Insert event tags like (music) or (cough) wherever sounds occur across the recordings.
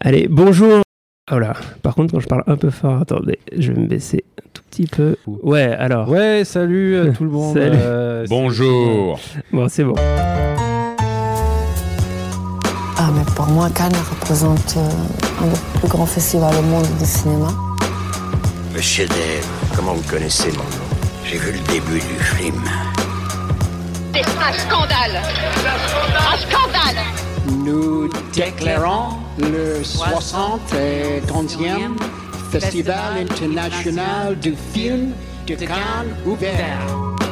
Allez, bonjour. Oh là, par contre, quand je parle un peu fort, attendez, je vais me baisser un tout petit peu. Ouais, alors. Ouais, salut euh, tout le (laughs) monde. Salut. euh, Bonjour. Bon, c'est bon. Ah, mais pour moi, Cannes représente euh, un des plus grands festivals au monde du cinéma. Le chef-d'œuvre, comment vous connaissez mon nom? J'ai vu le début du film. C'est un scandale Un scandale Nous déclarons le 71e Festival international du film de Cannes ouvert.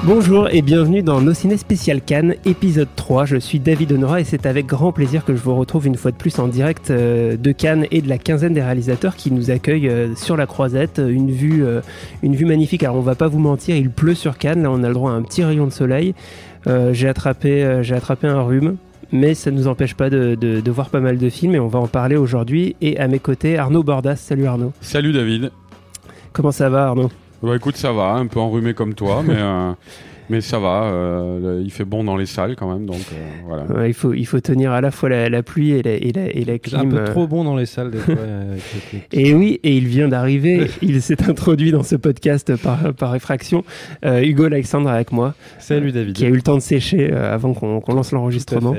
Bonjour et bienvenue dans Nos Ciné Spécial Cannes, épisode 3. Je suis David Honora et c'est avec grand plaisir que je vous retrouve une fois de plus en direct euh, de Cannes et de la quinzaine des réalisateurs qui nous accueillent euh, sur la croisette. Une vue, euh, une vue magnifique. Alors on va pas vous mentir, il pleut sur Cannes. Là on a le droit à un petit rayon de soleil. Euh, j'ai attrapé, euh, j'ai attrapé un rhume. Mais ça ne nous empêche pas de, de- de voir pas mal de films et on va en parler aujourd'hui. Et à mes côtés, Arnaud Bordas. Salut Arnaud. Salut David. Comment ça va Arnaud? Bah écoute, ça va, un peu enrhumé comme toi, mais, euh, (laughs) mais ça va. euh, il fait bon dans les salles quand même, donc euh, voilà. Ouais, il, faut, il faut tenir à la fois la, la pluie et la, et la, et la un clim. peu euh, trop bon dans les salles des fois. euh, (laughs) Et oui, et il vient d'arriver, il s'est introduit dans ce podcast par, par effraction. Euh, Hugo Alexandre avec moi, Salut David. qui a eu le temps de sécher euh, avant qu'on qu'on lance Tout à l'enregistrement.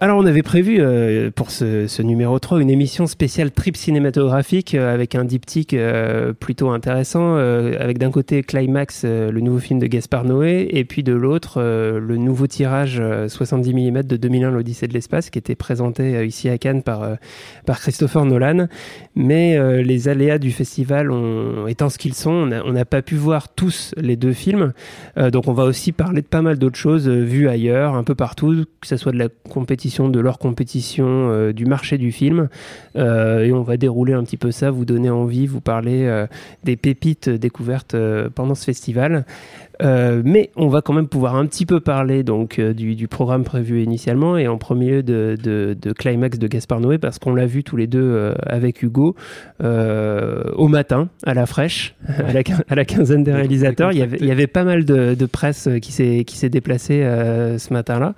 Alors on avait prévu euh, pour ce, numéro 3 une émission spéciale trip cinématographique euh, avec un diptyque euh, plutôt intéressant, avec d'un côté Climax, le nouveau film de Gaspard Noé, et puis de l'autre le nouveau tirage euh, 70 mm de 2001 l'Odyssée de l'espace qui était présenté ici à Cannes par, par Christopher Nolan. Mais les aléas du festival étant ce qu'ils sont, on n'a pas pu voir tous les deux films. Donc on va aussi parler de pas mal d'autres choses vues ailleurs, un peu partout, que ce soit de la compétition, de leur compétition, euh, du marché du film. Euh, et on va dérouler un petit peu ça, vous donner envie, vous parler euh, des pépites découvertes pendant ce festival. Euh, mais on va quand même pouvoir un petit peu parler donc euh, du, du programme prévu initialement et en premier lieu de, de, de Climax de Gaspard Noé parce qu'on l'a vu tous les deux euh, avec Hugo au matin à la fraîche à, la, quin- à la quinzaine des réalisateurs. Il y avait, il y avait pas mal de, de presse qui s'est déplacée ce matin-là.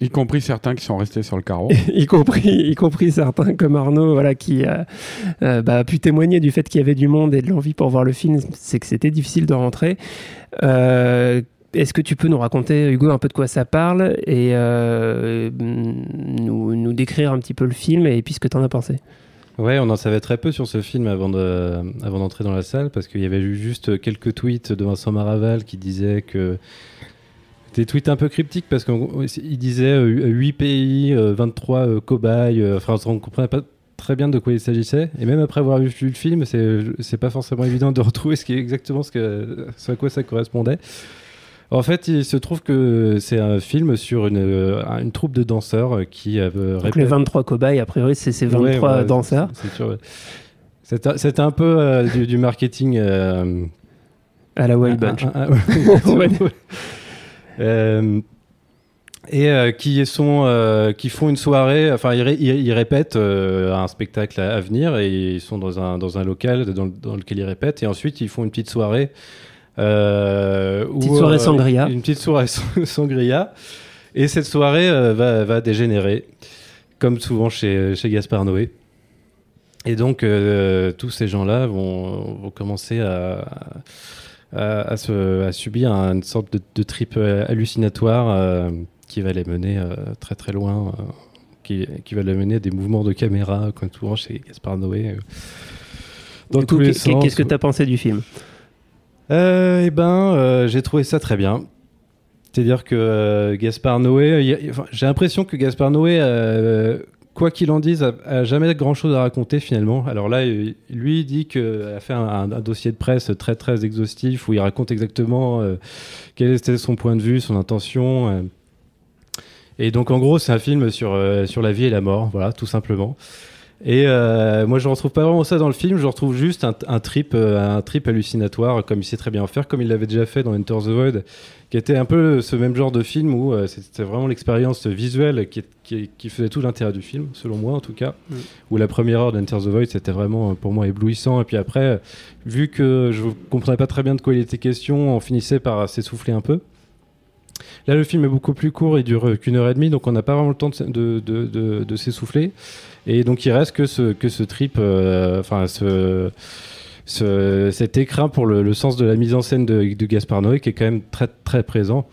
Euh, Y compris certains qui sont restés sur le carreau. (laughs) y compris y compris certains comme Arnaud voilà qui a euh, bah, a pu témoigner du fait qu'il y avait du monde et de l'envie pour voir le film. C'est que c'était difficile de rentrer. Euh, est-ce que tu peux nous raconter Hugo un peu de quoi ça parle et euh, nous, nous décrire un petit peu le film et puis ce que tu en as pensé? Ouais, on en savait très peu sur ce film avant de, avant d'entrer dans la salle parce qu'il y avait eu juste quelques tweets de Vincent Maraval qui disait que des tweets un peu cryptiques parce qu'il disait euh, 8 pays, euh, 23 euh, cobayes, euh, enfin on ne comprenait pas très bien de quoi il s'agissait. Et même après avoir vu le film c'est pas forcément évident de (laughs) retrouver ce qui est exactement ce, que, ce à quoi ça correspondait. En fait il se trouve que c'est un film sur une, euh, une troupe de danseurs qui donc répète- les 23 cobayes a priori c'est ces 23 Ouais, ouais, danseurs. C'était un peu euh, du, du marketing. euh, à la Wild un- Bunch (laughs) et euh, qui sont euh, qui font une soirée enfin ils, ré- ils- ils répètent euh, un spectacle à, à venir et ils sont dans un dans un local dans, dans lequel ils répètent et ensuite ils font une petite soirée euh, Petite où, soirée euh, sangria. une petite soirée sang- (laughs) sangria et cette soirée euh, va, va dégénérer comme souvent chez chez Gaspard Noé et donc euh, tous ces gens là vont, vont commencer à à, à se- à subir une sorte de, de trip euh, hallucinatoire euh, qui va les mener euh, très très loin, euh, qui, qui va les mener à des mouvements de caméra, comme souvent chez Gaspard Noé. euh, dans Du tous coup, les sens. qu'est-ce que tu as pensé du film? Euh, eh ben, euh, j'ai trouvé ça très bien. C'est-à-dire que euh, Gaspard Noé, enfin, j'ai l'impression que Gaspard Noé, euh, quoi qu'il en dise, a, jamais grand-chose à raconter finalement. Alors là, il- lui il dit qu'il a fait un, dossier de presse très très exhaustif où il raconte exactement euh, quel était son point de vue, son intention. euh. Et donc en gros, c'est un film sur, euh, sur la vie et la mort, voilà, tout simplement. Et euh, moi, je ne retrouve pas vraiment ça dans le film. Je retrouve juste un, un trip, euh, un trip hallucinatoire, comme il sait très bien en faire, comme il l'avait déjà fait dans Enter the Void, qui était un peu ce même genre de film où euh, c'était vraiment l'expérience visuelle qui, qui, qui faisait tout l'intérêt du film, selon moi en tout cas. Mm. Où la première heure d'Enter the Void, c'était vraiment pour moi éblouissant. Et puis après, vu que je comprenais pas très bien de quoi il était question, on finissait par s'essouffler un peu. Là, le film est beaucoup plus court, il dure qu'une heure et demie, donc on n'a pas vraiment le temps de, de, de, de- s'essouffler. Et donc il reste que ce, que ce trip, euh, enfin ce, ce- cet écrin pour le, le sens de la mise en scène de, Gaspard Noé qui est quand même très très présent.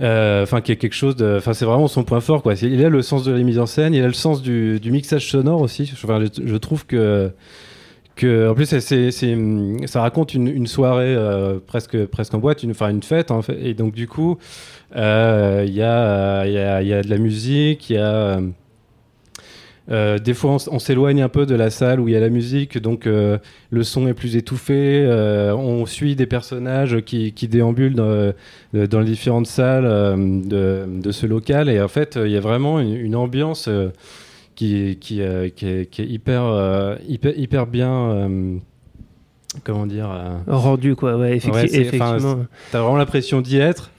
Euh, Enfin, qui est quelque chose. Enfin, c'est vraiment son point fort, quoi. Il a le sens de la mise en scène, il a le sens du, du mixage sonore aussi. Enfin, je trouve que. En plus, c'est- ça raconte une, soirée euh, presque, presque en boîte, une, une fête. Et donc, du coup, euh, il y, a, de la musique, euh, des fois, on, s'éloigne un peu de la salle où il y a la musique, donc le son est plus étouffé. on suit des personnages qui, déambulent dans, les différentes salles de, ce local, et en fait, il y a vraiment une, ambiance qui, qui, euh, qui, est, qui est hyper, euh, hyper, hyper bien. euh, comment dire euh, Rendu, quoi, ouais, effecti- Ouais, effectivement. T'as vraiment l'impression d'y être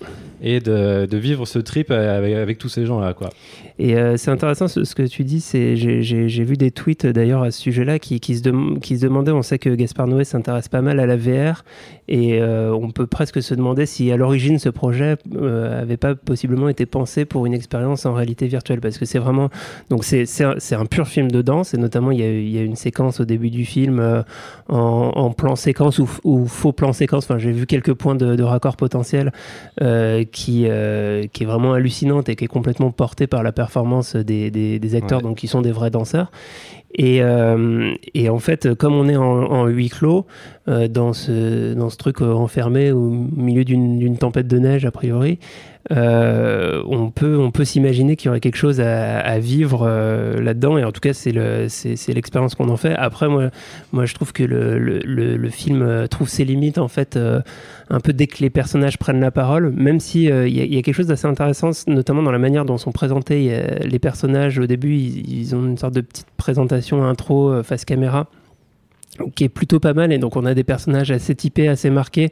et de, de vivre ce trip avec, avec tous ces gens-là, quoi. Et euh, c'est intéressant ce, que tu dis. J'ai- vu des tweets euh, d'ailleurs à ce sujet-là qui, se demandaient. On sait que Gaspard Noé s'intéresse pas mal à la VR et euh, on peut presque se demander si à l'origine ce projet euh, avait pas possiblement été pensé pour une expérience en réalité virtuelle parce que c'est vraiment donc c'est un, pur film de danse et notamment il y a, une séquence au début du film en, plan séquence ou, faux plan séquence. Enfin j'ai vu quelques points de, raccord potentiels euh, qui, qui est vraiment hallucinante et qui est complètement portée par la performance des, des, des acteurs, Ouais. donc qui sont des vrais danseurs. Et, euh, et en fait, comme on est en, en huis clos, euh, dans, ce, dans ce truc euh, enfermé au milieu d'une d'une tempête de neige, a priori, on peut, on peut s'imaginer qu'il y aurait quelque chose à, vivre euh, là-dedans. Et en tout cas, c'est le- c'est c'est l'expérience qu'on en fait. Après, moi, moi, je trouve que le, film euh, trouve ses limites, en fait, euh, un peu dès que les personnages prennent la parole, même si euh, il y, a- quelque chose d'assez intéressant, notamment dans la manière dont sont présentés les personnages. Au début, ils, ont une sorte de petite présentation intro euh, face caméra qui est plutôt pas mal et donc on a des personnages assez typés, assez marqués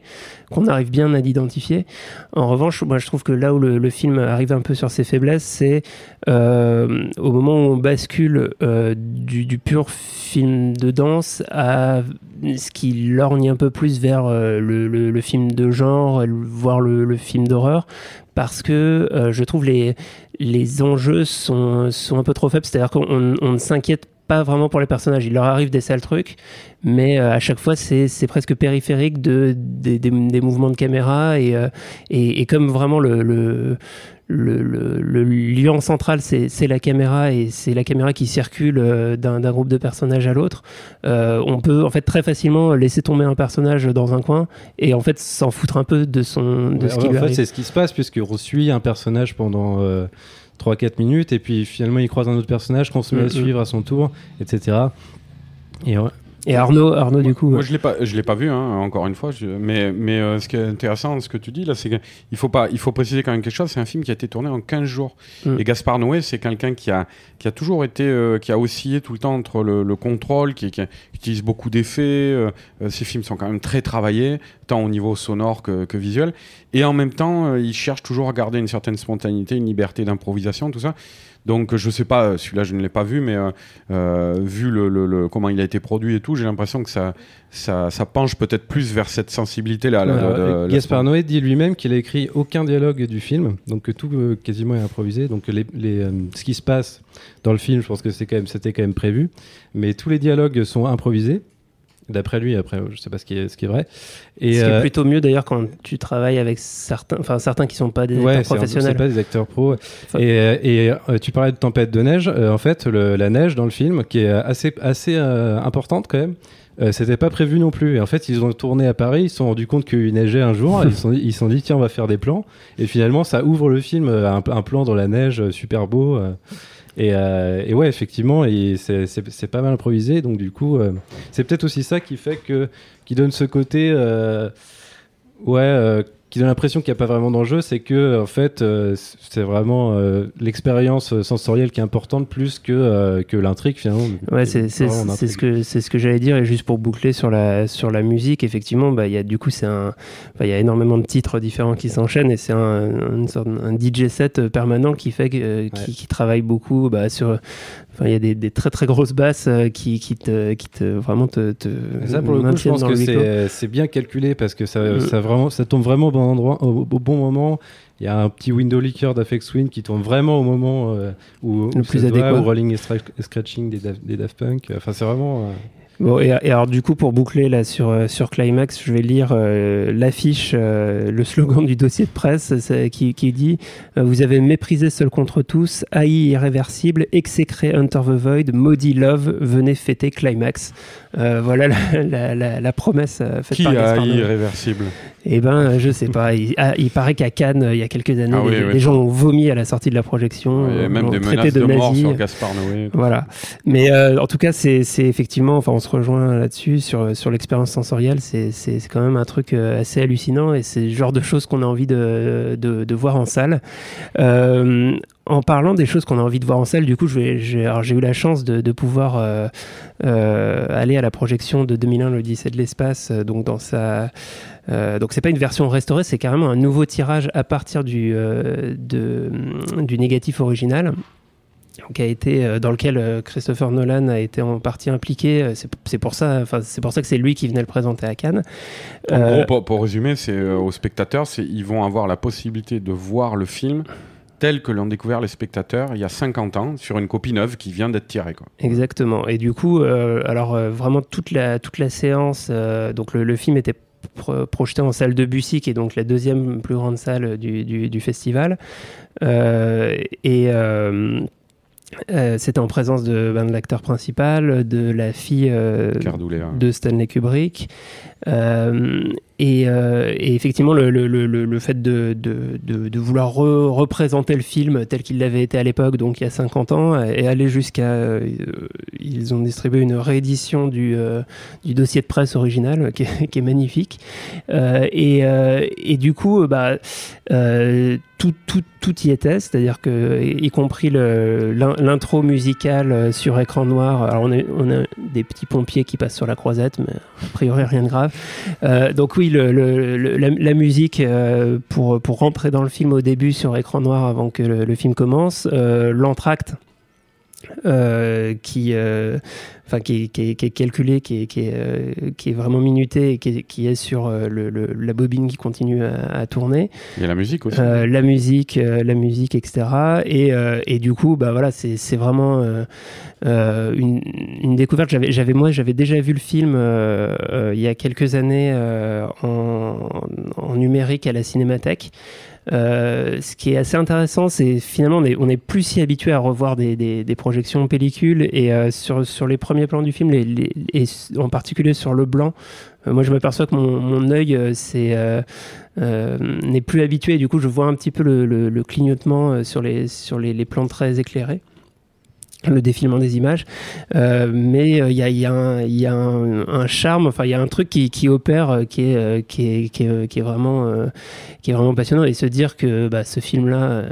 qu'on arrive bien à l'identifier. En revanche, moi je trouve que là où le, film arrive un peu sur ses faiblesses, c'est euh, au moment où on bascule euh, du, pur film de danse à ce qui lorgne un peu plus vers euh, le, film de genre, voire le, film d'horreur, parce que je trouve les, les enjeux sont, un peu trop faibles, c'est-à-dire qu'on on- on ne s'inquiète pas vraiment pour les personnages. Il leur arrive des sales trucs, mais euh, à chaque fois, c'est presque périphérique de, des, des- des mouvements de caméra. Et, euh, et, et comme vraiment le, le, le, le- central, c'est c'est la caméra, et c'est la caméra qui circule euh, d'un groupe de personnages à l'autre, on peut en fait très facilement laisser tomber un personnage dans un coin et en fait s'en foutre un peu de, son, de Ouais, ce qui en lui fait, c'est ce qui se passe puisqu'on suit un personnage pendant 3-4 minutes et puis finalement il croise un autre personnage qu'on se met Mm, à mm. suivre à son tour, etc. Et ouais. Et Arnaud, Arnaud du coup, Moi, euh, je l'ai pas, je l'ai pas vu, hein, encore une fois. je- mais mais euh, ce qui est intéressant, ce que tu dis là, c'est qu'il faut pas, il faut préciser quand même quelque chose. C'est un film qui a été tourné en 15 jours. Mm. Et Gaspard Noé, c'est quelqu'un qui a, qui a toujours été, euh, qui a oscillé tout le temps entre le, le contrôle, qui, qui utilise beaucoup d'effets. euh, euh, ses films sont quand même très travaillés, tant au niveau sonore que, que visuel. Et en même temps, euh, il cherche toujours à garder une certaine spontanéité, une liberté d'improvisation, tout ça. Donc je sais pas, euh, celui-là je ne l'ai pas vu, mais euh, euh, vu le, le- le- comment il a été produit et tout, j'ai l'impression que ça, ça, ça penche peut-être plus vers cette sensibilité-là. Gaspard Noé dit lui-même qu'il a écrit aucun dialogue du film, donc que tout euh, quasiment est improvisé. Donc les, les, euh, ce qui se passe dans le film, je pense que c'est quand même, c'était quand même prévu, mais tous les dialogues sont improvisés. D'après lui, après, je sais pas ce qui est, ce qui est vrai. Et, ce qui est euh, plutôt mieux d'ailleurs quand tu travailles avec certains, enfin certains qui sont pas des Ouais, acteurs un- professionnels. c'est pas des acteurs pros. Enfin- et euh, et euh, tu parlais de tempête de neige. euh, en fait, le- la neige dans le film, qui est assez, assez euh, importante quand même, euh, c'était pas prévu non plus. Et en fait, ils ont tourné à Paris, ils se sont rendus compte qu'il neigeait un jour, ils se sont, dit- ils sont dit, tiens, on va faire des plans. Et finalement, ça ouvre le film, un, un plan dans la neige super beau. euh, et, euh, et ouais, effectivement, et c'est- pas mal improvisé. Donc, du coup, euh, c'est peut-être aussi ça qui fait que, qui donne ce côté, euh, ouais, qui donne l'impression qu'il n'y a pas vraiment d'enjeu, c'est que en fait, euh, c'est vraiment euh, l'expérience sensorielle qui est importante plus que, euh, que l'intrigue finalement. Ouais, c'est c'est- vraiment c'est ce que c'est ce que j'allais dire et juste pour boucler sur la sur la musique, effectivement, bah il y a du coup c'est un il y a énormément de titres différents qui s'enchaînent et c'est un, un DJ set euh, permanent qui fait euh, qui, qui travaille beaucoup bah, sur enfin il y a des, des très très grosses basses euh, qui qui te qui te vraiment te, te ça, pour le coup, je pense que le huis clos. c'est c'est bien calculé parce que ça, Mm. ça, vraiment, ça tombe vraiment au bon endroit, au, au bon moment. Il y a un petit window licker d'Afex Twin qui tombe vraiment au moment euh, où, Le où plus ça doit, adéquat. ou Rolling et Stra- et Scratching des, Daf- des Daft Punk. Enfin, c'est vraiment. euh, Bon, et, et alors du coup pour boucler là sur, euh, sur Climax, je vais lire euh, l'affiche, euh, le slogan du dossier de presse qui, qui dit euh, Vous avez méprisé seul contre tous, haï irréversible, exécré Hunter the Void, maudit Love, venez fêter Climax. Voilà la, la, la, la promesse faite Qui par Gaspard irréversible? Eh ben, je sais pas. Il, ah, il paraît qu'à Cannes, il y a quelques années, Ah oui, les, oui. les gens ont vomi à la sortie de la projection, Il y a euh, même des menaces de, de, mort sur Gaspard Noé. Voilà. Mais en tout cas, c'est c'est effectivement, enfin, on se rejoint là-dessus sur, sur l'expérience sensorielle. C'est c'est- c'est quand même un truc euh, assez hallucinant et c'est le genre de choses qu'on a envie de, de, de voir en salle. Euh, en parlant des choses qu'on a envie de voir en salle, du coup, je vais- j'ai alors, j'ai eu la chance de, de pouvoir euh, aller à la projection de 2001, l'Odyssée de l'espace, donc dans sa. Donc c'est pas une version restaurée, c'est carrément un nouveau tirage à partir du, de, du négatif original qui a été euh, dans lequel euh, Christopher Nolan a été en partie impliqué. Euh, C'est pour ça, enfin c'est pour ça que c'est lui qui venait le présenter à Cannes. En Euh, gros, pour, pour résumer, c'est euh, aux spectateurs, c'est ils vont avoir la possibilité de voir le film tel que l'ont découvert les spectateurs il y a 50 ans sur une copie neuve qui vient d'être tirée. Quoi. Exactement. Et du coup, euh, alors vraiment toute la toute la séance, donc le, le film était pro- projeté en salle de Bussy, qui est donc la deuxième plus grande salle du, du, du festival, Euh, et euh, euh, c'était en présence de, ben, de l'acteur principal, de la fille euh, de Stanley Kubrick. Euh, et, euh, et effectivement, le, fait de, vouloir re- représenter le film tel qu'il l'avait été à l'époque, donc il y a 50 ans, et aller jusqu'à. euh, ils ont distribué une réédition du, euh, du dossier de presse original qui est, magnifique. Et, du coup, bah, tout, y était, c'est-à-dire que, y compris l'intro musicale sur écran noir. Alors, on, est, on a des petits pompiers qui passent sur la croisette, mais a priori, rien de grave. Donc, oui, la, musique euh, pour, pour rentrer dans le film au début sur écran noir avant que le, le film commence, euh, l'entracte. Euh, qui, euh, enfin, qui, est- qui est- qui est calculé, qui est, qui est, euh, qui est vraiment minuté et qui est, qui est sur le- le- la bobine qui continue à, à tourner. Il y a la musique aussi. Euh, la musique, euh, la musique, etc. Et, euh, et du coup, bah voilà, c'est vraiment une, une découverte. J'avais, j'avais moi, j'avais déjà vu le film il y a quelques années en, en numérique à la Cinémathèque. Euh, ce qui est assez intéressant, c'est finalement on est, on est plus si habitué à revoir des, des, des projections en pellicule et euh, sur, sur les premiers plans du film, les, les- et en particulier sur le blanc, euh, moi je m'aperçois que mon, mon œil euh, euh, n'est plus habitué. Du coup, je vois un petit peu le, le- le clignotement sur les, sur les plans très éclairés le défilement des images. Euh, mais euh, il y a, un, charme enfin il y a un truc qui, opère euh, qui est, vraiment qui est vraiment passionnant. Et se dire que bah, ce film là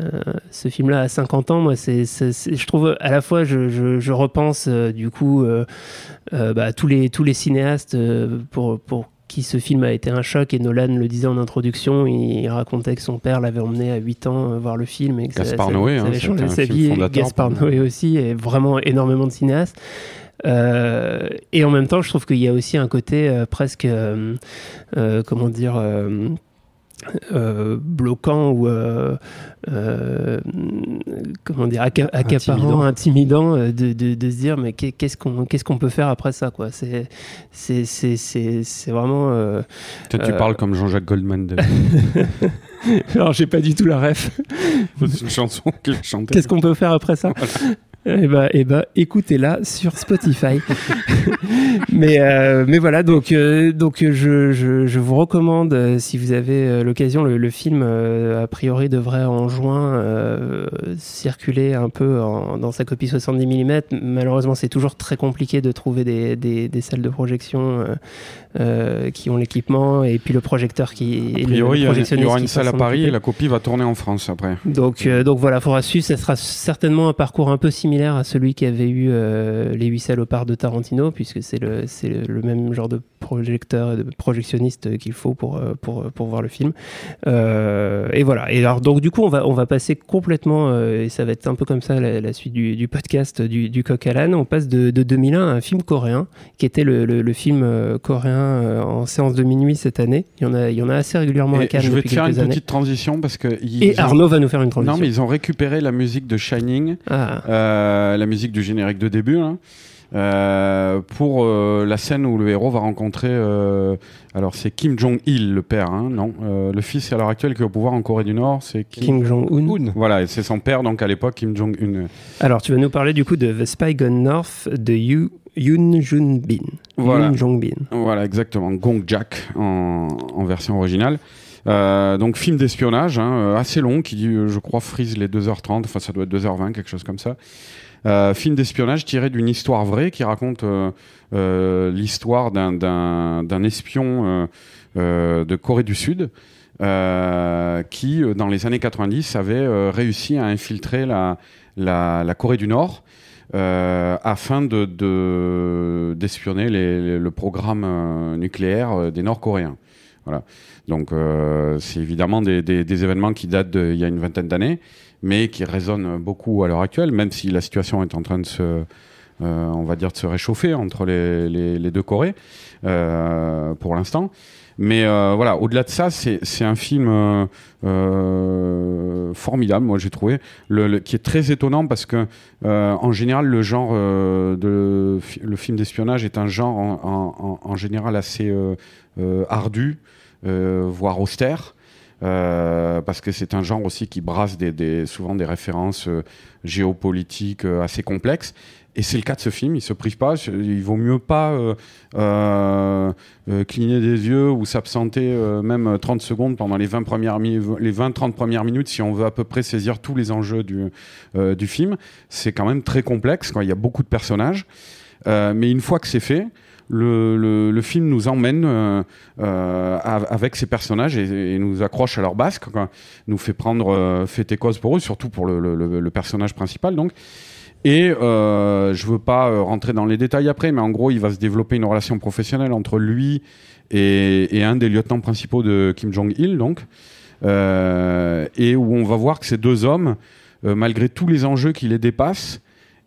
ce film là à 50 ans moi je trouve à la fois je, repense du coup bah, tous les tous les cinéastes pour qui ce film a été un choc et Nolan le disait en introduction il racontait que son père l'avait emmené à 8 ans euh, voir le film et que ça- Gaspard ça, Noé, ça hein, avait c'était changé sa vie. Gaspard Noé aussi et vraiment énormément de cinéastes. Euh, et en même temps, je trouve qu'il y a aussi un côté euh, presque, comment dire, euh, bloquant ou euh, euh, comment dire acca- accaparant, intimidant, de, de, de se dire mais qu'est- qu'est-ce qu'on qu'est-ce qu'on peut faire après ça quoi. C'est c'est c'est c'est c'est vraiment. euh, Toi, tu euh, parles comme Jean-Jacques Goldman. de- (laughs) Alors j'ai pas du tout la ref. C'est une chanson qu'il chantait. Qu'est-ce qu'on peut faire après ça? Eh ben, eh ben, écoutez-la sur Spotify. (laughs) mais, euh, mais voilà, donc, euh, donc je, je, je vous recommande, euh, si vous avez euh, l'occasion, le, le film, euh, a priori, devrait en juin euh, circuler un peu en- dans sa copie 70 mm. Malheureusement, c'est toujours très compliqué de trouver des, des, des salles de projection euh, euh, qui ont l'équipement et puis le projecteur qui. A priori, il y aura une salle à Paris et la copie va tourner en France après. Donc, euh, donc voilà, faudra suivre. Ça sera certainement un parcours un peu similaire à celui qui avait eu euh, les huit salopards de Tarantino, puisque c'est le, c'est le, même genre de projecteur et de projectionniste qu'il faut pour, euh, pour, pour voir le film. Euh, et voilà. Et alors, donc du coup, on va, on va passer complètement, euh, et ça va être un peu comme ça la, la suite du, du podcast du, du coq à l'âne. On passe de, de 2001 à un film coréen, qui était le, le, le film euh, coréen euh, en séance de minuit cette année. Il y en a, il y en a assez régulièrement à Cannes je vais te faire une années. petite transition parce que. ils Et Arnaud va nous faire une transition. Non, mais ils ont récupéré la musique de Shining, Ah. euh, la musique du générique de début, là, euh, pour euh, la scène où le héros va rencontrer. euh, alors, c'est Kim Jong-il, le père, hein, non Euh, Le fils, à l'heure actuelle, qui est au pouvoir en Corée du Nord, c'est Kim Jong-un. Voilà, c'est son père, donc à l'époque, Kim Jong-un. Alors, tu vas nous parler du coup de The Spy Gone North de Yu, Yoon Jun Bin. Voilà. Yoon Jong Bin. Voilà, exactement. Gong Jack en, en version originale. Euh, donc film d'espionnage, hein, euh, assez long, qui euh, je crois frise les 2h30, enfin ça doit être 2h20, quelque chose comme ça. Film d'espionnage tiré d'une histoire vraie qui raconte l'histoire d'un- espion de Corée du Sud qui, dans les années 90, avait réussi à infiltrer la, Corée du Nord afin de- de- d'espionner le programme nucléaire des Nord-Coréens. Donc, euh, c'est évidemment des, événements qui datent d'il y a une vingtaine d'années, mais qui résonnent beaucoup à l'heure actuelle, même si la situation est en train de se, euh, on va dire, de se réchauffer entre les, deux Corées euh, pour l'instant. Mais voilà, au-delà de ça, c'est un film formidable, moi j'ai trouvé, qui est très étonnant parce que en général, le genre de le film d'espionnage est un genre en, général assez ardu, euh, voire austère. euh, parce que c'est un genre aussi qui brasse des, souvent des références euh, géopolitiques euh, assez complexes. Et c'est le cas de ce film, il se prive pas. Il vaut mieux pas euh, euh, euh, cligner des yeux ou s'absenter euh, même 30 secondes pendant les 20 premières mi- les 20-30 premières minutes si on veut à peu près saisir tous les enjeux du, euh, du film. C'est quand même très complexe, quand il y a beaucoup de personnages. Euh, mais une fois que c'est fait, le, film nous emmène euh, euh, av- avec ces personnages et, nous accroche à leur basque, nous fait prendre euh, fait et cause pour eux, surtout pour le, personnage principal. Donc. Et euh, je veux pas rentrer dans les détails après, mais en gros, il va se développer une relation professionnelle entre lui et, un des lieutenants principaux de Kim Jong-il, donc, euh, et où on va voir que ces deux hommes, malgré tous les enjeux qui les dépassent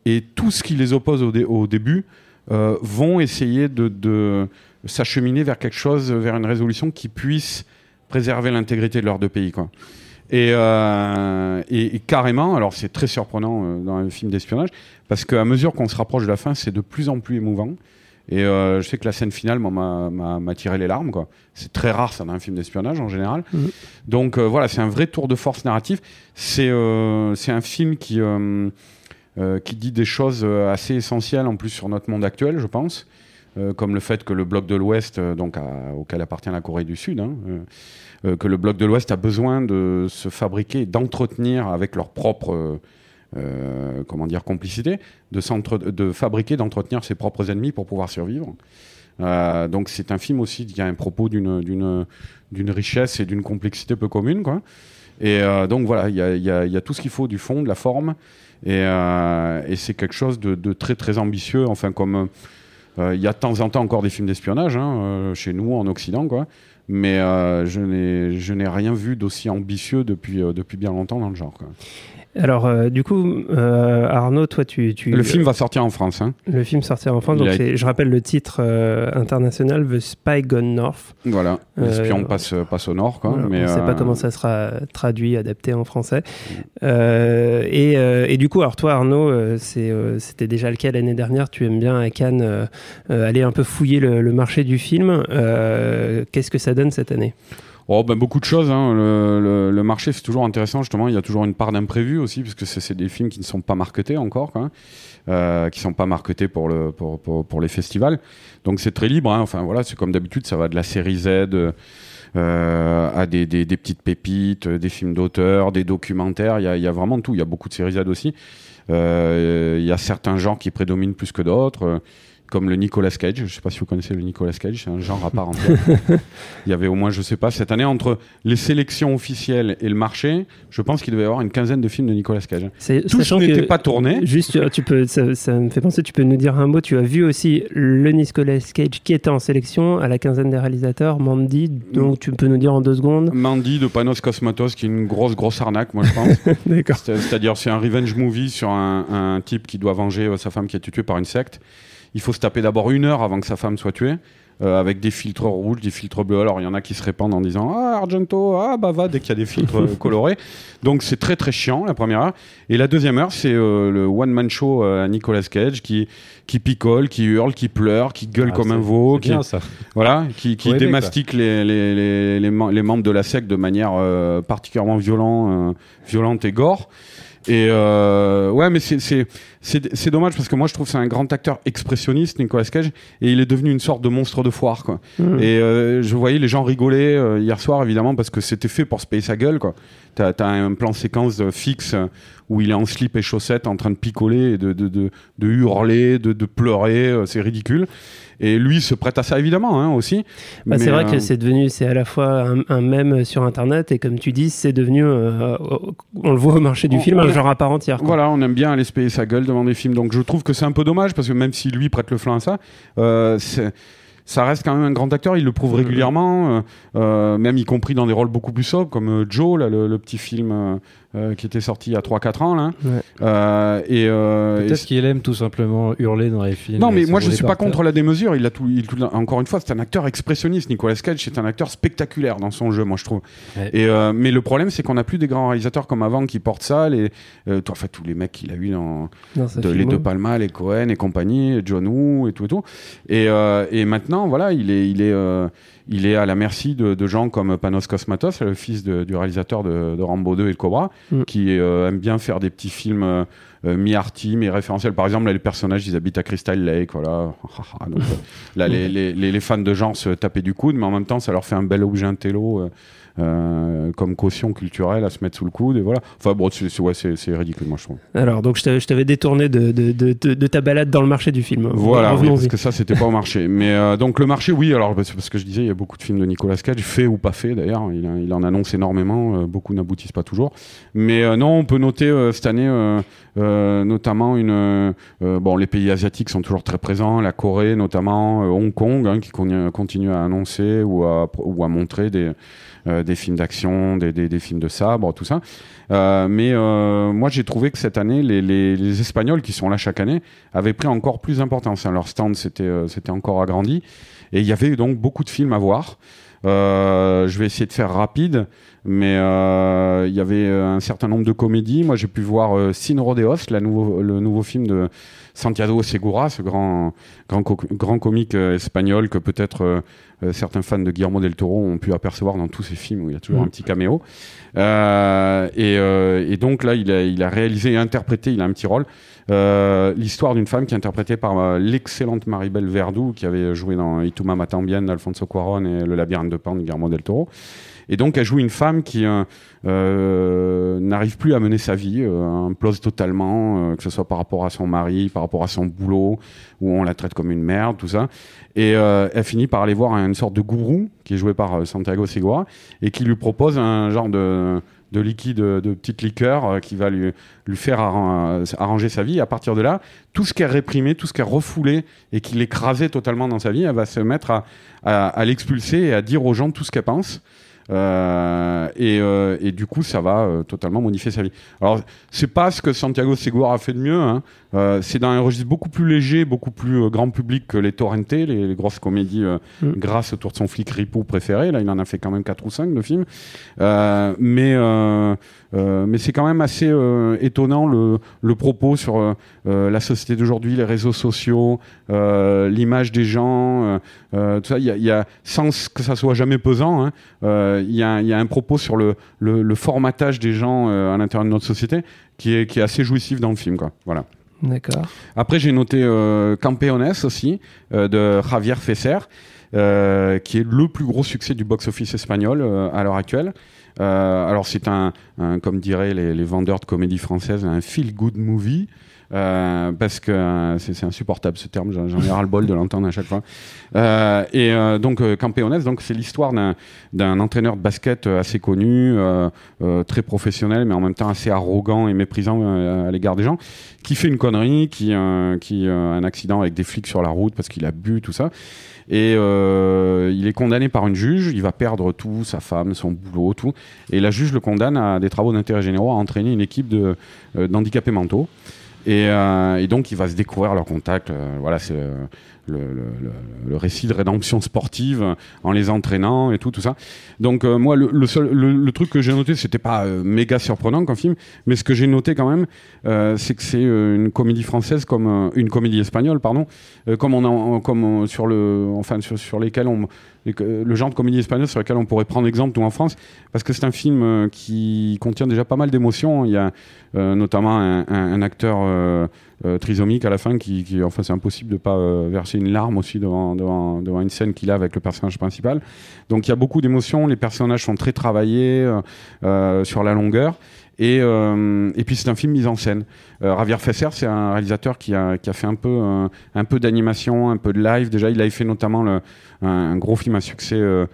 et tout ce qui les oppose au début, euh, vont essayer de, de s'acheminer vers quelque chose, vers une résolution qui puisse préserver l'intégrité de leurs deux pays, quoi. Et, euh, et- et carrément, alors c'est très surprenant euh, dans un film d'espionnage, parce qu'à mesure qu'on se rapproche de la fin, c'est de plus en plus émouvant. Et euh, je sais que la scène finale m'a- tiré les larmes. C'est très rare ça dans un film d'espionnage en général. Mhm. Donc voilà, c'est un vrai tour de force narratif. C'est un film qui, qui dit des choses euh, assez essentielles en plus sur notre monde actuel, je pense. Euh, comme le fait que le bloc de l'Ouest, euh, donc auquel appartient la Corée du Sud, hein, euh, euh, que le bloc de l'Ouest a besoin de se fabriquer, et d'entretenir avec leur propre, euh, euh, comment dire, complicité, de, fabriquer, d'entretenir ses propres ennemis pour pouvoir survivre. Euh, donc c'est un film aussi qui a un propos d'une richesse et d'une complexité peu commune. Et euh, donc voilà, il y a tout ce qu'il faut du fond, de la forme, et, euh, et c'est quelque chose de, très très ambitieux. Enfin comme euh, il y a de temps en temps encore des films d'espionnage hein, euh, chez nous en Occident, quoi. Mais je n'ai rien vu d'aussi ambitieux depuis depuis bien longtemps dans le genre. Alors, euh, du coup, euh, Arnaud, toi, tu. tu Le film va sortir en France. Hein. Le film sortira en France. Il Donc, a c'est- je rappelle le titre euh, international The Spy Gone North. Voilà, l'espion passe, passe au nord. Quoi, Voilà, mais, on ne sait pas comment ça sera traduit, adapté en français. Euh, et, et du coup, alors toi, Arnaud, c'est, c'était déjà le cas l'année dernière? Tu aimes bien à Cannes aller un peu fouiller le, le marché du film. Qu'est-ce que ça donne cette année? Oh, ben, beaucoup de choses. hein. Le, marché, c'est toujours intéressant, justement. Il y a toujours une part d'imprévu aussi, parce que c'est des films qui ne sont pas marketés encore, quoi, euh, qui ne sont pas marketés pour, le, pour, pour, pour les festivals. Donc c'est très libre. hein. Enfin, voilà, c'est comme d'habitude, ça va de la série Z. euh, à des, petites pépites, des films d'auteur, des documentaires, il y a, vraiment tout. Il y a beaucoup de séries Z aussi. Euh, Il y a certains genres qui prédominent plus que d'autres, comme le Nicolas Cage. Je ne sais pas si vous connaissez le Nicolas Cage, c'est un genre à part entière. (laughs) Il y avait au moins, je sais pas, cette année, entre les sélections officielles et le marché, je pense qu'il devait y avoir une quinzaine de films de Nicolas Cage. Tous n'étaient pas tournés. Juste, tu- peux, ça, ça me fait penser, tu peux nous dire un mot. Tu as vu aussi le Nicolas Cage qui était en sélection à la quinzaine des réalisateurs, Mandy. Donc tu peux nous dire en deux secondes. Mandy de Panos Cosmatos, qui est une grosse, grosse arnaque, moi je pense. (laughs) D'accord. C'est- C'est-à-dire, c'est un revenge movie sur un, un type qui doit venger euh, sa femme qui a été tuée par une secte. Il faut se taper d'abord une heure avant que sa femme soit tuée, euh, avec des filtres rouges, des filtres bleus. Alors, il y en a qui se répandent en disant Ah, Argento, ah, Bava, dès qu'il y a des filtres euh, colorés. Donc, c'est très, très chiant, la première heure. Et la deuxième heure, c'est euh, le one-man show euh, à Nicolas Cage qui, qui picole, qui hurle, qui pleure, qui gueule Ah, comme un veau, qui, bien, ça. voilà, qui, démastique les, les, les, les, mem- les membres de la secte de manière particulièrement violent, violente et gore. Et euh, ouais, mais c'est- c'est c'est c'est dommage parce que moi je trouve que c'est un grand acteur expressionniste, Nicolas Cage, et il est devenu une sorte de monstre de foire, quoi. Mhm. Et euh, je voyais les gens rigoler euh, hier soir, évidemment, parce que c'était fait pour se payer sa gueule, quoi. T'as as un plan séquence euh, fixe euh, où il est en slip et chaussettes en train de picoler, et de, de, de, de hurler, de, de pleurer, euh, c'est ridicule. Et lui se prête à ça, évidemment, hein, aussi. Bah, c'est vrai euh, que c'est devenu, c'est à la fois un, un mème sur Internet et comme tu dis, c'est devenu, euh, on le voit au marché du On- film, on un genre à part entière. quoi. Voilà, on aime bien aller se payer sa gueule devant des films. Donc je trouve que c'est un peu dommage parce que même si lui prête le flanc à ça, euh, c'est- ça reste quand même un grand acteur. Il le prouve régulièrement, euh, euh, même y compris dans des rôles beaucoup plus sobres, comme euh, Joe, là, le, le petit film euh, qui était sorti il y a 3-4 ans. Là. Ouais. Euh, et, euh, et Peut-être qu'il aime tout simplement hurler dans les films. non, mais moi je s'envoler suis pas contre la démesure. Il a tout, il- tout- encore une fois, c'est un acteur expressionniste. Nicolas Cage, c'est un acteur spectaculaire dans son jeu, moi je trouve. Ouais. Et euh, mais le problème, c'est qu'on n'a plus des grands réalisateurs comme avant qui portent ça. Les, euh, toi, enfin, tous les mecs qu'il a eu dans de- les deux Palma, les Cohen et compagnie, John Woo et tout et tout. Et, euh, et maintenant, voilà, il est, il est, euh, il est à la merci de, de gens comme Panos Cosmatos, le fils de- du réalisateur de, de Rambo 2 et le Cobra, Mm. qui euh, aime bien faire des petits films euh, euh, mi-arty, mi-référentiels. Par exemple, là, les personnages, ils habitent à Crystal Lake, voilà. (laughs) Donc, euh, là, (laughs) les, les, les- les fans de genre se tapaient du coude, mais en même temps, ça leur fait un bel objet intello. Euh, comme caution culturelle à se mettre sous le coude et voilà enfin bon c'est ouais, ridicule moi je trouve Alors, donc je t'avais- détourné de, de, de, de- de ta balade dans le marché du film. Voilà, oui, parce que ça, c'était pas au marché. (laughs) Mais euh, donc le marché, oui, alors c'est parce que je disais, il y a beaucoup de films de Nicolas Cage, fait ou pas fait d'ailleurs. Il, il en annonce énormément, euh, beaucoup n'aboutissent pas toujours. Mais non, on peut noter cette année, notamment une, bon, les pays asiatiques sont toujours très présents, la Corée notamment, Hong Kong, hein, qui con- continue à annoncer ou à, ou à montrer des des films d'action, des, des, des films de sabre, tout ça. Euh, mais euh, moi, j'ai trouvé que cette année, les, les, les Espagnols qui sont là chaque année avaient pris encore plus d'importance. hein. Leur stand euh, c'était encore agrandi. Et il y avait donc beaucoup de films à voir. Euh, je vais essayer de faire rapide, mais euh, il y avait euh, un certain nombre de comédies. Moi, j'ai pu voir euh, Sin Rodeos, la nouveau, le nouveau film de Santiago Segura, ce grand, grand, co- grand comique euh, espagnol que peut-être euh, euh, certains fans de Guillermo del Toro ont pu apercevoir dans tous ses films où il y a toujours un petit caméo. Euh, et, euh, et donc là, il a, il a réalisé et interprété, il a un petit rôle, euh, l'histoire d'une femme qui est interprétée par euh, l'excellente Maribel Verdú, qui avait joué dans Ituma Matambien d'Alfonso Cuarón et Le labyrinthe de Pan de Guillermo del Toro. Et donc, elle joue une femme qui euh, euh, n'arrive plus à mener sa vie, euh, implose totalement, que ce soit par rapport à son mari, par rapport à son boulot, où on la traite comme une merde, tout ça. Et elle finit par aller voir une sorte de gourou, qui est joué par Santiago Segura, et qui lui propose un genre de, de liquide, de petite liqueur, qui va lui, faire arran- arranger sa vie. Et à partir de là, tout ce qu'elle réprimait, tout ce qu'elle refoulait, et qui l'écrasait totalement dans sa vie, elle va se mettre à l'expulser et à dire aux gens tout ce qu'elle pense. Euh, et, euh, et du coup, ça va euh, totalement modifier sa vie. Alors, c'est pas ce que Santiago Segura a fait de mieux. hein. C'est dans un registre beaucoup plus léger, beaucoup plus grand public que les Torrenté, les, les grosses comédies euh, Mm. grâce autour de son flic ripou préféré. Là, il en a fait quand même 4 ou 5 de films. Mais mais c'est quand même assez étonnant le, le propos sur la société d'aujourd'hui, les réseaux sociaux, l'image des gens, tout ça. Il y a, il y a- sans que ça soit jamais pesant, hein, il y, a un- il y a un propos sur le, le, le formatage des gens euh, à l'intérieur de notre société qui est, qui est assez jouissif dans le film. Quoi. Voilà. D'accord. Après, j'ai noté euh, Campeones aussi, euh, de Javier Fesser, euh, qui est le plus gros succès du box-office espagnol euh, à l'heure actuelle. Euh, alors, c'est un, un, comme diraient les, les vendeurs de comédie française, un feel-good movie. Euh, parce que euh, c'est insupportable ce terme, j'en ai ras-le-bol de l'entendre à chaque fois. Euh, et donc Campeones, donc c'est l'histoire d'un entraîneur de basket assez connu, très professionnel, mais en même temps assez arrogant et méprisant à l'égard des gens, qui fait une connerie, qui, qui a un accident avec des flics sur la route parce qu'il a bu, tout ça. Et il est condamné par une juge, il va perdre tout, sa femme, son boulot, tout. Et la juge le condamne à des travaux d'intérêt généraux, à entraîner une équipe d'handicapés mentaux. Et, euh, et donc, il va se découvrir leur contact. euh, voilà, c'est euh, le, récit de rédemption sportive en les entraînant et tout, tout ça. Donc, moi, le, seul, le, truc que j'ai noté, c'était pas méga surprenant comme film, mais ce que j'ai noté quand même, c'est que c'est une comédie française comme une comédie espagnole, pardon, comme on en, comme sur le, enfin sur lesquels on que- le genre de comédie espagnole sur lequel on pourrait prendre exemple nous en France parce que c'est un film euh, qui contient déjà pas mal d'émotions. Il y a euh, notamment un, acteur euh, euh, trisomique à la fin qui, enfin c'est impossible de pas euh, verser une larme aussi devant, devant, devant une scène qu'il a avec le personnage principal. Donc il y a beaucoup d'émotions. Les personnages sont très travaillés euh, euh, sur la longueur et, euh, et puis c'est un film mis en scène. Euh, Javier Fesser, c'est un réalisateur qui a, qui a fait un peu, euh, un peu d'animation, un peu de live. Déjà, il avait fait notamment le, un, un gros film à succès euh,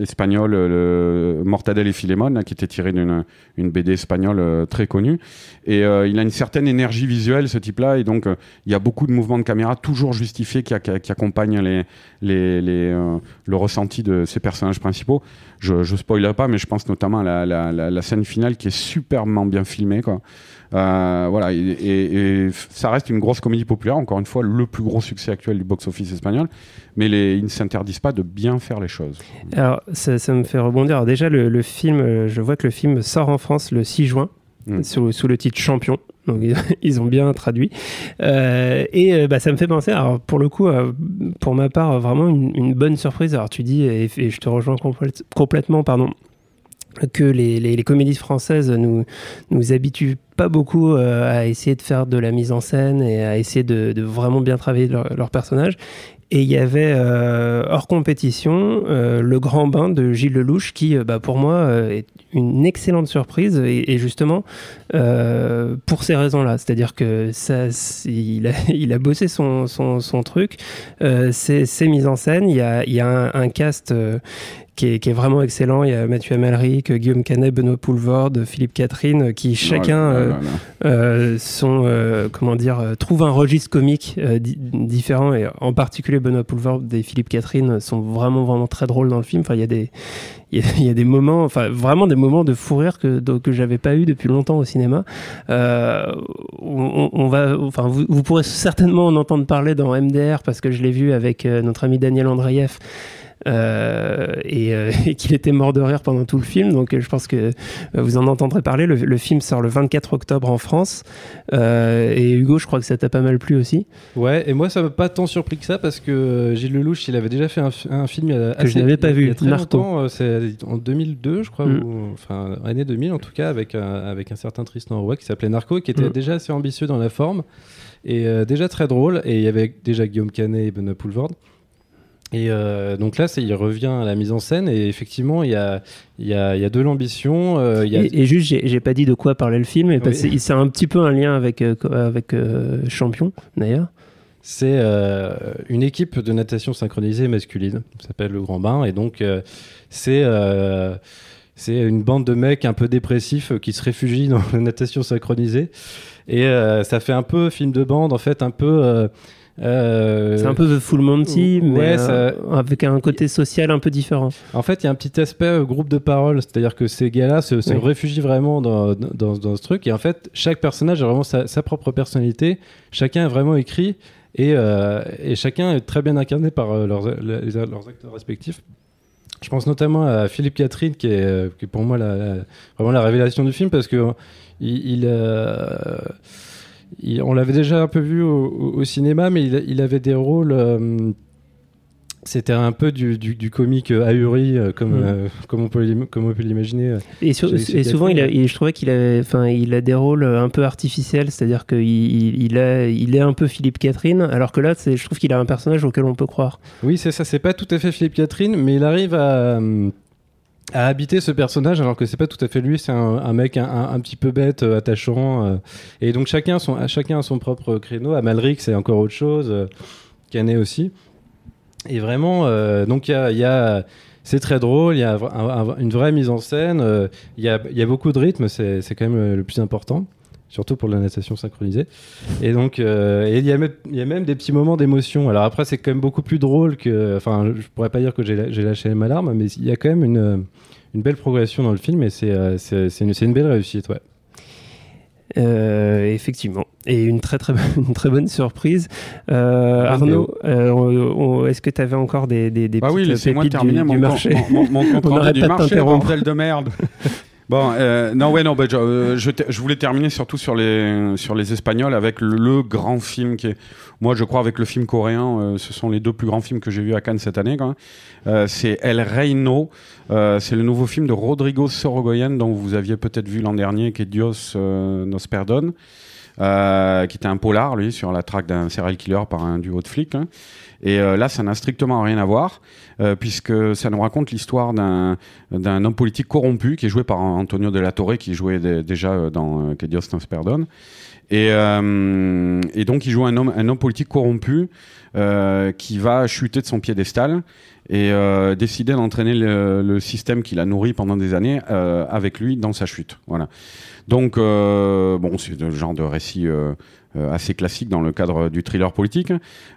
espagnol, le Mortadelle et Philémon, là, qui était tiré d'une une BD espagnole euh, très connue. Et euh, il a une certaine énergie visuelle, ce type-là, et donc euh, il y a beaucoup de mouvements de caméra toujours justifiés qui, accompagnent les, les, les, euh, le ressenti de ces personnages principaux. Je, je spoilerai pas, mais je pense notamment à la scène finale qui est superbement bien filmée, quoi. Euh, voilà, et, et- et ça reste une grosse comédie populaire, encore une fois, le plus gros succès actuel du box-office espagnol, mais les, ils ne s'interdisent pas de bien faire les choses. Alors, ça, ça me fait rebondir. Alors, déjà, le, le film, euh, je vois que le film sort en France le 6 juin, Mm. sous, sous le titre Champion. Donc, ils, (laughs) ont bien traduit. Euh, et bah, ça me fait penser, alors, pour le coup, pour ma part, vraiment une, une bonne surprise. Alors, tu dis, et, et je te rejoins complète- complètement, pardon que les, les- comédies françaises nous, nous habituent pas beaucoup euh, à essayer de faire de la mise en scène et à essayer de, vraiment bien travailler leur, leur personnage. Et il y avait euh, hors compétition euh, le grand bain de Gilles Lelouch qui, bah, pour moi, est une excellente surprise et, justement pour ces raisons-là. C'est-à-dire que ça, il, a, (laughs) il a bossé son, son, son truc, euh, c'est c'est mis en scène. Il y a, y a un cast. Euh, qui est, qui est vraiment excellent. Il y a Mathieu Amalric, Guillaume Canet, Benoît Poulvorde, Philippe Catherine, qui chacun Voilà, euh, voilà. euh, sont, euh, comment dire, euh, trouvent un registre comique euh, di- différent. Et en particulier, Benoît Poulvorde et Philippe Catherine sont vraiment, vraiment très drôles dans le film. Enfin, il y a des, il y a, (laughs) il y a des moments, enfin, vraiment des moments de fou rire que, que j'avais pas eu depuis longtemps au cinéma. Euh, on, on va, enfin, vous, vous pourrez certainement en entendre parler dans MDR parce que je l'ai vu avec euh, notre ami Daniel Andreev. Euh, et, euh, (laughs) et qu'il était mort de rire pendant tout le film. Donc euh, je pense que vous en entendrez parler. Le, le film sort le 24 octobre en France. Et Hugo, je crois que ça t'a pas mal plu aussi. Ouais, et moi ça m'a pas tant surpris que ça parce que Gilles Lelouch, il avait déjà fait un, un film il Que je n'avais pas il y a vu, très Narco. longtemps, c'est en 2002 je crois, Mm. ou, enfin année 2000 en tout cas, avec un, avec un certain Tristan Roy qui s'appelait Narco, qui était Mm. déjà assez ambitieux dans la forme et euh, déjà très drôle. Et il y avait déjà Guillaume Canet et Benoît Poulvorde. Et euh, donc là, il revient à la mise en scène et effectivement, il y a, il y a, il y a de l'ambition. euh. Et, et juste, j'ai pas dit de quoi parlait le film, mais parce Oui. c'est un petit peu un lien avec, euh, avec Champion, d'ailleurs. C'est une équipe de natation synchronisée masculine, ça s'appelle le Grand Bain, et donc c'est c'est une bande de mecs un peu dépressifs qui se réfugient dans (laughs) la natation synchronisée, et euh, ça fait un peu film de bande en fait, un peu. euh, euh, C'est un peu The Full Monty, ouais, mais ça- euh, avec un côté social un peu différent. En fait, il y a un petit aspect euh, groupe de parole, c'est-à-dire que ces gars-là se, se Oui. réfugient vraiment dans, dans, dans ce truc. Et en fait, chaque personnage a vraiment sa, sa propre personnalité. Chacun est vraiment écrit et, et chacun est très bien incarné par leurs, acteurs respectifs. Je pense notamment à Philippe Catherine, qui est, qui est pour moi la, la- vraiment la révélation du film, parce que euh, il, il, il- on l'avait déjà un peu vu au, au- au cinéma, mais il, il avait des rôles. euh, c'était un peu du, du, du comique euh, ahuri, euh, comme, Mm. euh, comme on peut l'im- comme on peut l'imaginer. Et, sur- souvent, il a- Catherine. il- je trouvais qu'il a, il a des rôles un peu artificiels, c'est-à-dire qu'il il, il a, il est un peu Philippe Catherine, alors que là, je trouve qu'il a un personnage auquel on peut croire. Oui, c'est ça. C'est pas tout à fait Philippe Catherine, mais il arrive à, à habiter ce personnage alors que c'est pas tout à fait lui. C'est un, mec un, un- petit peu bête, euh, attachant. euh. et donc chacun, son, chacun a son propre créneau. Amalric, c'est encore autre chose. euh, Canet aussi. Et vraiment, donc il y a. y a- c'est très drôle, il y a un- un- une vraie mise en scène, il y, a, y a beaucoup de rythme, c'est quand même le plus important, surtout pour la natation synchronisée. Et donc, euh, il y, a même- il y a même des petits moments d'émotion. Alors après, c'est quand même beaucoup plus drôle que. Enfin, je pourrais pas dire que j'ai lâché ma larme, mais il y a quand même une, une belle progression dans le film et c'est euh, une, belle réussite, ouais. Euh, effectivement. Et une très très, bonne- (laughs) une très bonne surprise. Euh, Arnaud, euh, est-ce que tu avais encore des, des, des Bah oui, petites laissez-moi pépites terminer du, mon, du marché mon, mon- mon (laughs) compte On rendu n'arrête du marché, bordel de merde. (laughs) Bon, euh, non, ouais, non, bah, je, euh, je, voulais terminer surtout sur les, sur les Espagnols avec le, grand film qui est, moi, je crois, avec le film coréen, euh, ce sont les deux plus grands films que j'ai vus à Cannes cette année. C'est El Reino, c'est le nouveau film de Rodrigo Sorogoyen, dont vous aviez peut-être vu l'an dernier, qui est Dios nos perdone. Qui était un polar, lui, sur la traque d'un serial killer par un duo de flics. hein. Et euh, là, ça n'a strictement rien à voir, euh, puisque ça nous raconte l'histoire d'un homme politique corrompu qui est joué par Antonio de la Torre, qui jouait dé- déjà euh, dans Que Dios nos perdone. Et, euh, et donc, il joue un homme, un homme politique corrompu qui va chuter de son piédestal et décider d'entraîner le, système qu'il a nourri pendant des années avec lui dans sa chute. Voilà. Donc, bon, c'est le genre de récit assez classique dans le cadre du thriller politique.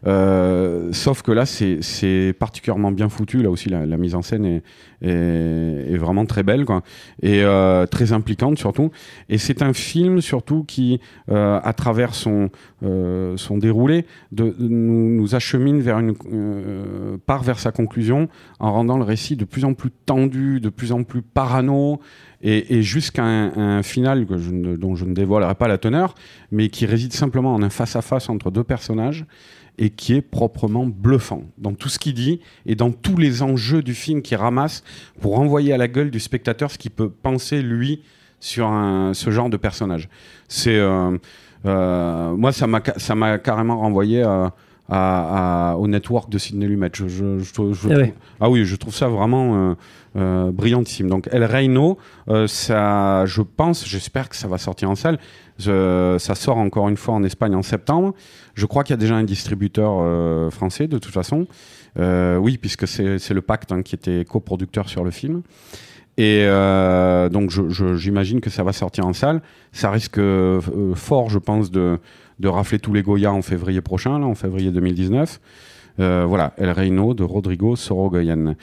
Euh, sauf que là, c'est particulièrement bien foutu. Là aussi, la, mise en scène est, est, vraiment très belle, quoi, et euh, très impliquante surtout. Et c'est un film surtout qui, euh, à travers son euh, son déroulé, de, nous, nous achemine vers une euh, part vers sa conclusion en rendant le récit de plus en plus tendu, de plus en plus parano et, jusqu'à un, final dont je ne dévoilerai pas la teneur, mais qui réside simplement en un face-à-face entre deux personnages et qui est proprement bluffant dans tout ce qu'il dit et dans tous les enjeux du film qu'il ramasse pour envoyer à la gueule du spectateur ce qu'il peut penser lui sur ce genre de personnage. Euh, euh, moi ça m'a ça m'a carrément renvoyé à, à- à- au network de Sidney Lumet. Je, je- je trouve- je Ah ouais. ah oui, je trouve ça vraiment euh, euh, brillantissime. Donc El Reino, euh, ça, je pense, j'espère que ça va sortir en salle. Ça sort encore une fois en Espagne en septembre. Je crois qu'il y a déjà un distributeur français de toute façon. Oui, puisque c'est le Pacte hein, qui était coproducteur sur le film. Et donc j'imagine que ça va sortir en salle. Ça risque fort, je pense, de, de rafler tous les Goya en février prochain, là, en février 2019. Euh, voilà, El Reino de Rodrigo Sorogoyen.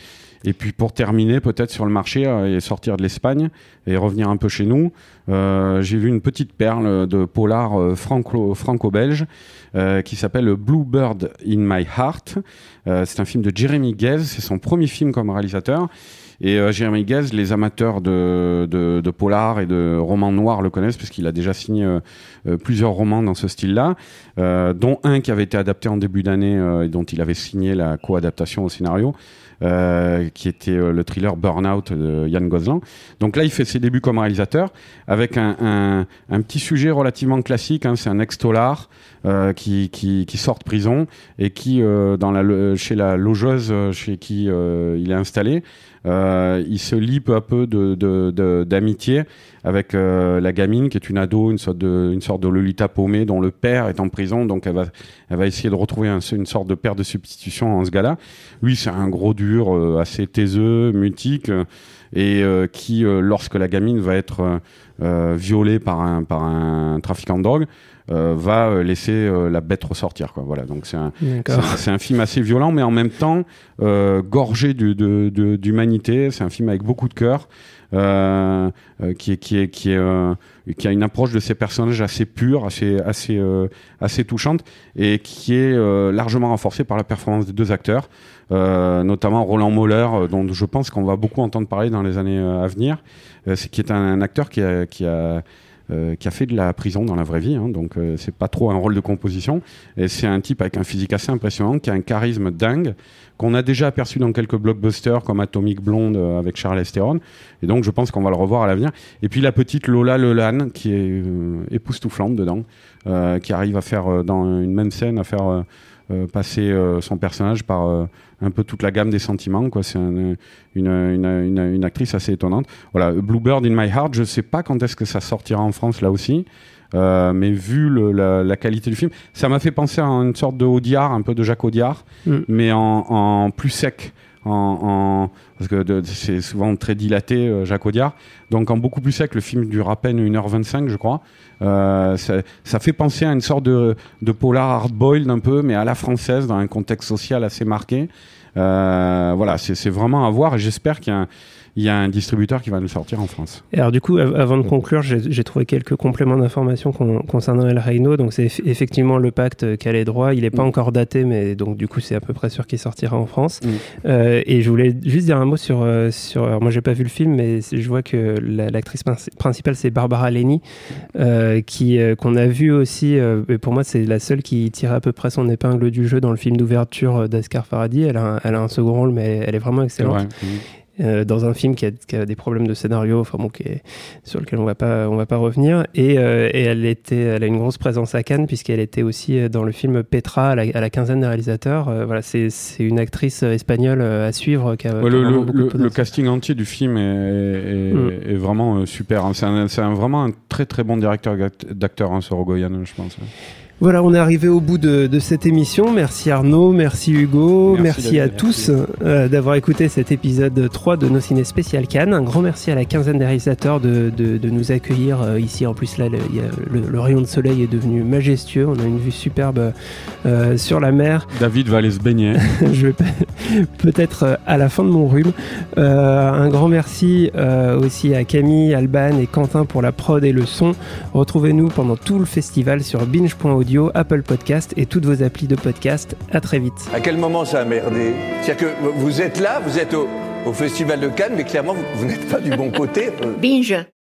Et puis pour terminer, peut-être sur le marché euh, et sortir de l'Espagne et revenir un peu chez nous, euh, j'ai vu une petite perle de polar euh, franco- franco-belge euh, qui s'appelle Bluebird in My Heart. C'est un film de Jeremy Guez, c'est son premier film comme réalisateur. Et euh, Jeremy les amateurs de, de, de polar et de romans noirs le connaissent parce qu'il a déjà signé euh, euh, plusieurs romans dans ce style-là, euh, dont un qui avait été adapté en début d'année et dont il avait signé la co-adaptation au scénario. qui était le thriller Burnout de Yann Gozlan. Donc là, il fait ses débuts comme réalisateur avec un, un, petit sujet relativement classique. hein, c'est un ex-tolar qui, qui, qui sort de prison et qui, dans la, chez la logeuse chez qui il est installé, il se lie peu à peu de- de- de- d'amitié avec euh, la gamine qui est une ado, une sorte de, une sorte de Lolita paumée dont le père est en prison, donc elle va, elle va essayer de retrouver un- une sorte de père de substitution en ce gars-là. Lui, c'est un gros dur, euh, assez taiseux, mutique, euh, et euh, qui, euh, lorsque la gamine va être euh, euh, violée par un, par un trafiquant de drogue, euh, va euh, laisser euh, la bête ressortir. Quoi. Voilà, donc c'est un, c'est- film assez violent, mais en même temps euh, gorgé d'humanité. C'est un film avec beaucoup de cœur, euh, euh, qui, est, qui, est, qui, est, euh, qui a une approche de ces personnages assez pure, assez, assez, euh, assez touchante, et qui est euh, largement renforcée par la performance des deux acteurs, euh, notamment Roland Moller, euh, dont je pense qu'on va beaucoup entendre parler dans les années euh, à venir, euh, c'est qui est un, un acteur qui a, qui a euh, qui a fait de la prison dans la vraie vie, hein, donc euh, c'est pas trop un rôle de composition. Et c'est un type avec un physique assez impressionnant, qui a un charisme dingue, qu'on a déjà aperçu dans quelques blockbusters comme Atomic Blonde euh, avec Charles Theron. Et donc je pense qu'on va le revoir à l'avenir. Et puis la petite Lola Lelan, qui est époustouflante dedans, qui arrive à faire dans une même scène à faire passer son personnage par un peu toute la gamme des sentiments. Quoi. C'est un- une, une, une- une actrice assez étonnante. Voilà, Bluebird in My Heart, je sais pas quand est-ce que ça sortira en France là aussi. Euh, mais vu le- la, la qualité du film, ça m'a fait penser à une sorte de Audiard, un peu de Jacques Audiard, Mm. mais en, en plus sec. En, en- parce que c'est souvent très dilaté, euh, Jacques Audiard. Donc en beaucoup plus sec, le film dure à peine 1h25, je crois. Euh, ça, ça fait penser à une sorte de, de polar hard-boiled un peu, mais à la française, dans un contexte social assez marqué. Euh, voilà, c'est vraiment à voir j'espère qu'il y a un- il y a un distributeur qui va nous sortir en France. Et alors du coup, av- avant de conclure, j'ai trouvé quelques compléments d'informations con- concernant El Reino. Donc c'est eff- effectivement le pacte euh, Calais droit. Il n'est pas Mm. encore daté, mais donc du coup c'est à peu près sûr qu'il sortira en France. Mm. Euh, et je voulais juste dire un mot sur euh, sur. Alors moi j'ai pas vu le film, mais je vois que la- l'actrice princi- principale c'est Barbara Leni, euh, qui qu'on a vu aussi. et pour moi c'est la seule qui tire à peu près son épingle du jeu dans le film d'ouverture d'Ascar Faradi. Elle a un, elle a un second rôle, mais elle, est vraiment excellente. Euh, dans un film qui a, qui a des problèmes de scénario, enfin bon, qui est- sur lequel on va pas, on va pas revenir. Et, euh, et elle était, elle a une grosse présence à Cannes puisqu'elle était aussi euh, dans le film Petra à la, à la quinzaine des réalisateurs. Euh, voilà, c'est une actrice espagnole à suivre. Qui a, Ouais, qui a le, casting entier du film est, est- Mm. est vraiment super. hein. C'est vraiment un très très bon directeur d'acteur, hein, Sorogoyan, je pense. Voilà, on est arrivé au bout de, de cette émission. Merci Arnaud, merci Hugo, Merci merci, à David, tous euh, d'avoir écouté cet épisode 3 de nos ciné spécial Cannes. Un grand merci à la quinzaine des réalisateurs de, de- de nous accueillir euh, ici. En plus, là, le, rayon de soleil est devenu majestueux. On a une vue superbe euh, sur la mer. (laughs) David va aller se baigner. Je vais pe- (laughs) peut-être à la fin de mon rhume. Euh, un grand merci euh, aussi à Camille, Alban et Quentin pour la prod et le son. Retrouvez-nous pendant tout le festival sur binge.audio, Apple Podcast et toutes vos applis de podcast. À très vite. À quel moment ça a merdé? C'est-à-dire que vous êtes là, vous êtes au, au Festival de Cannes, mais clairement, vous, vous n'êtes pas du bon côté. euh. Binge.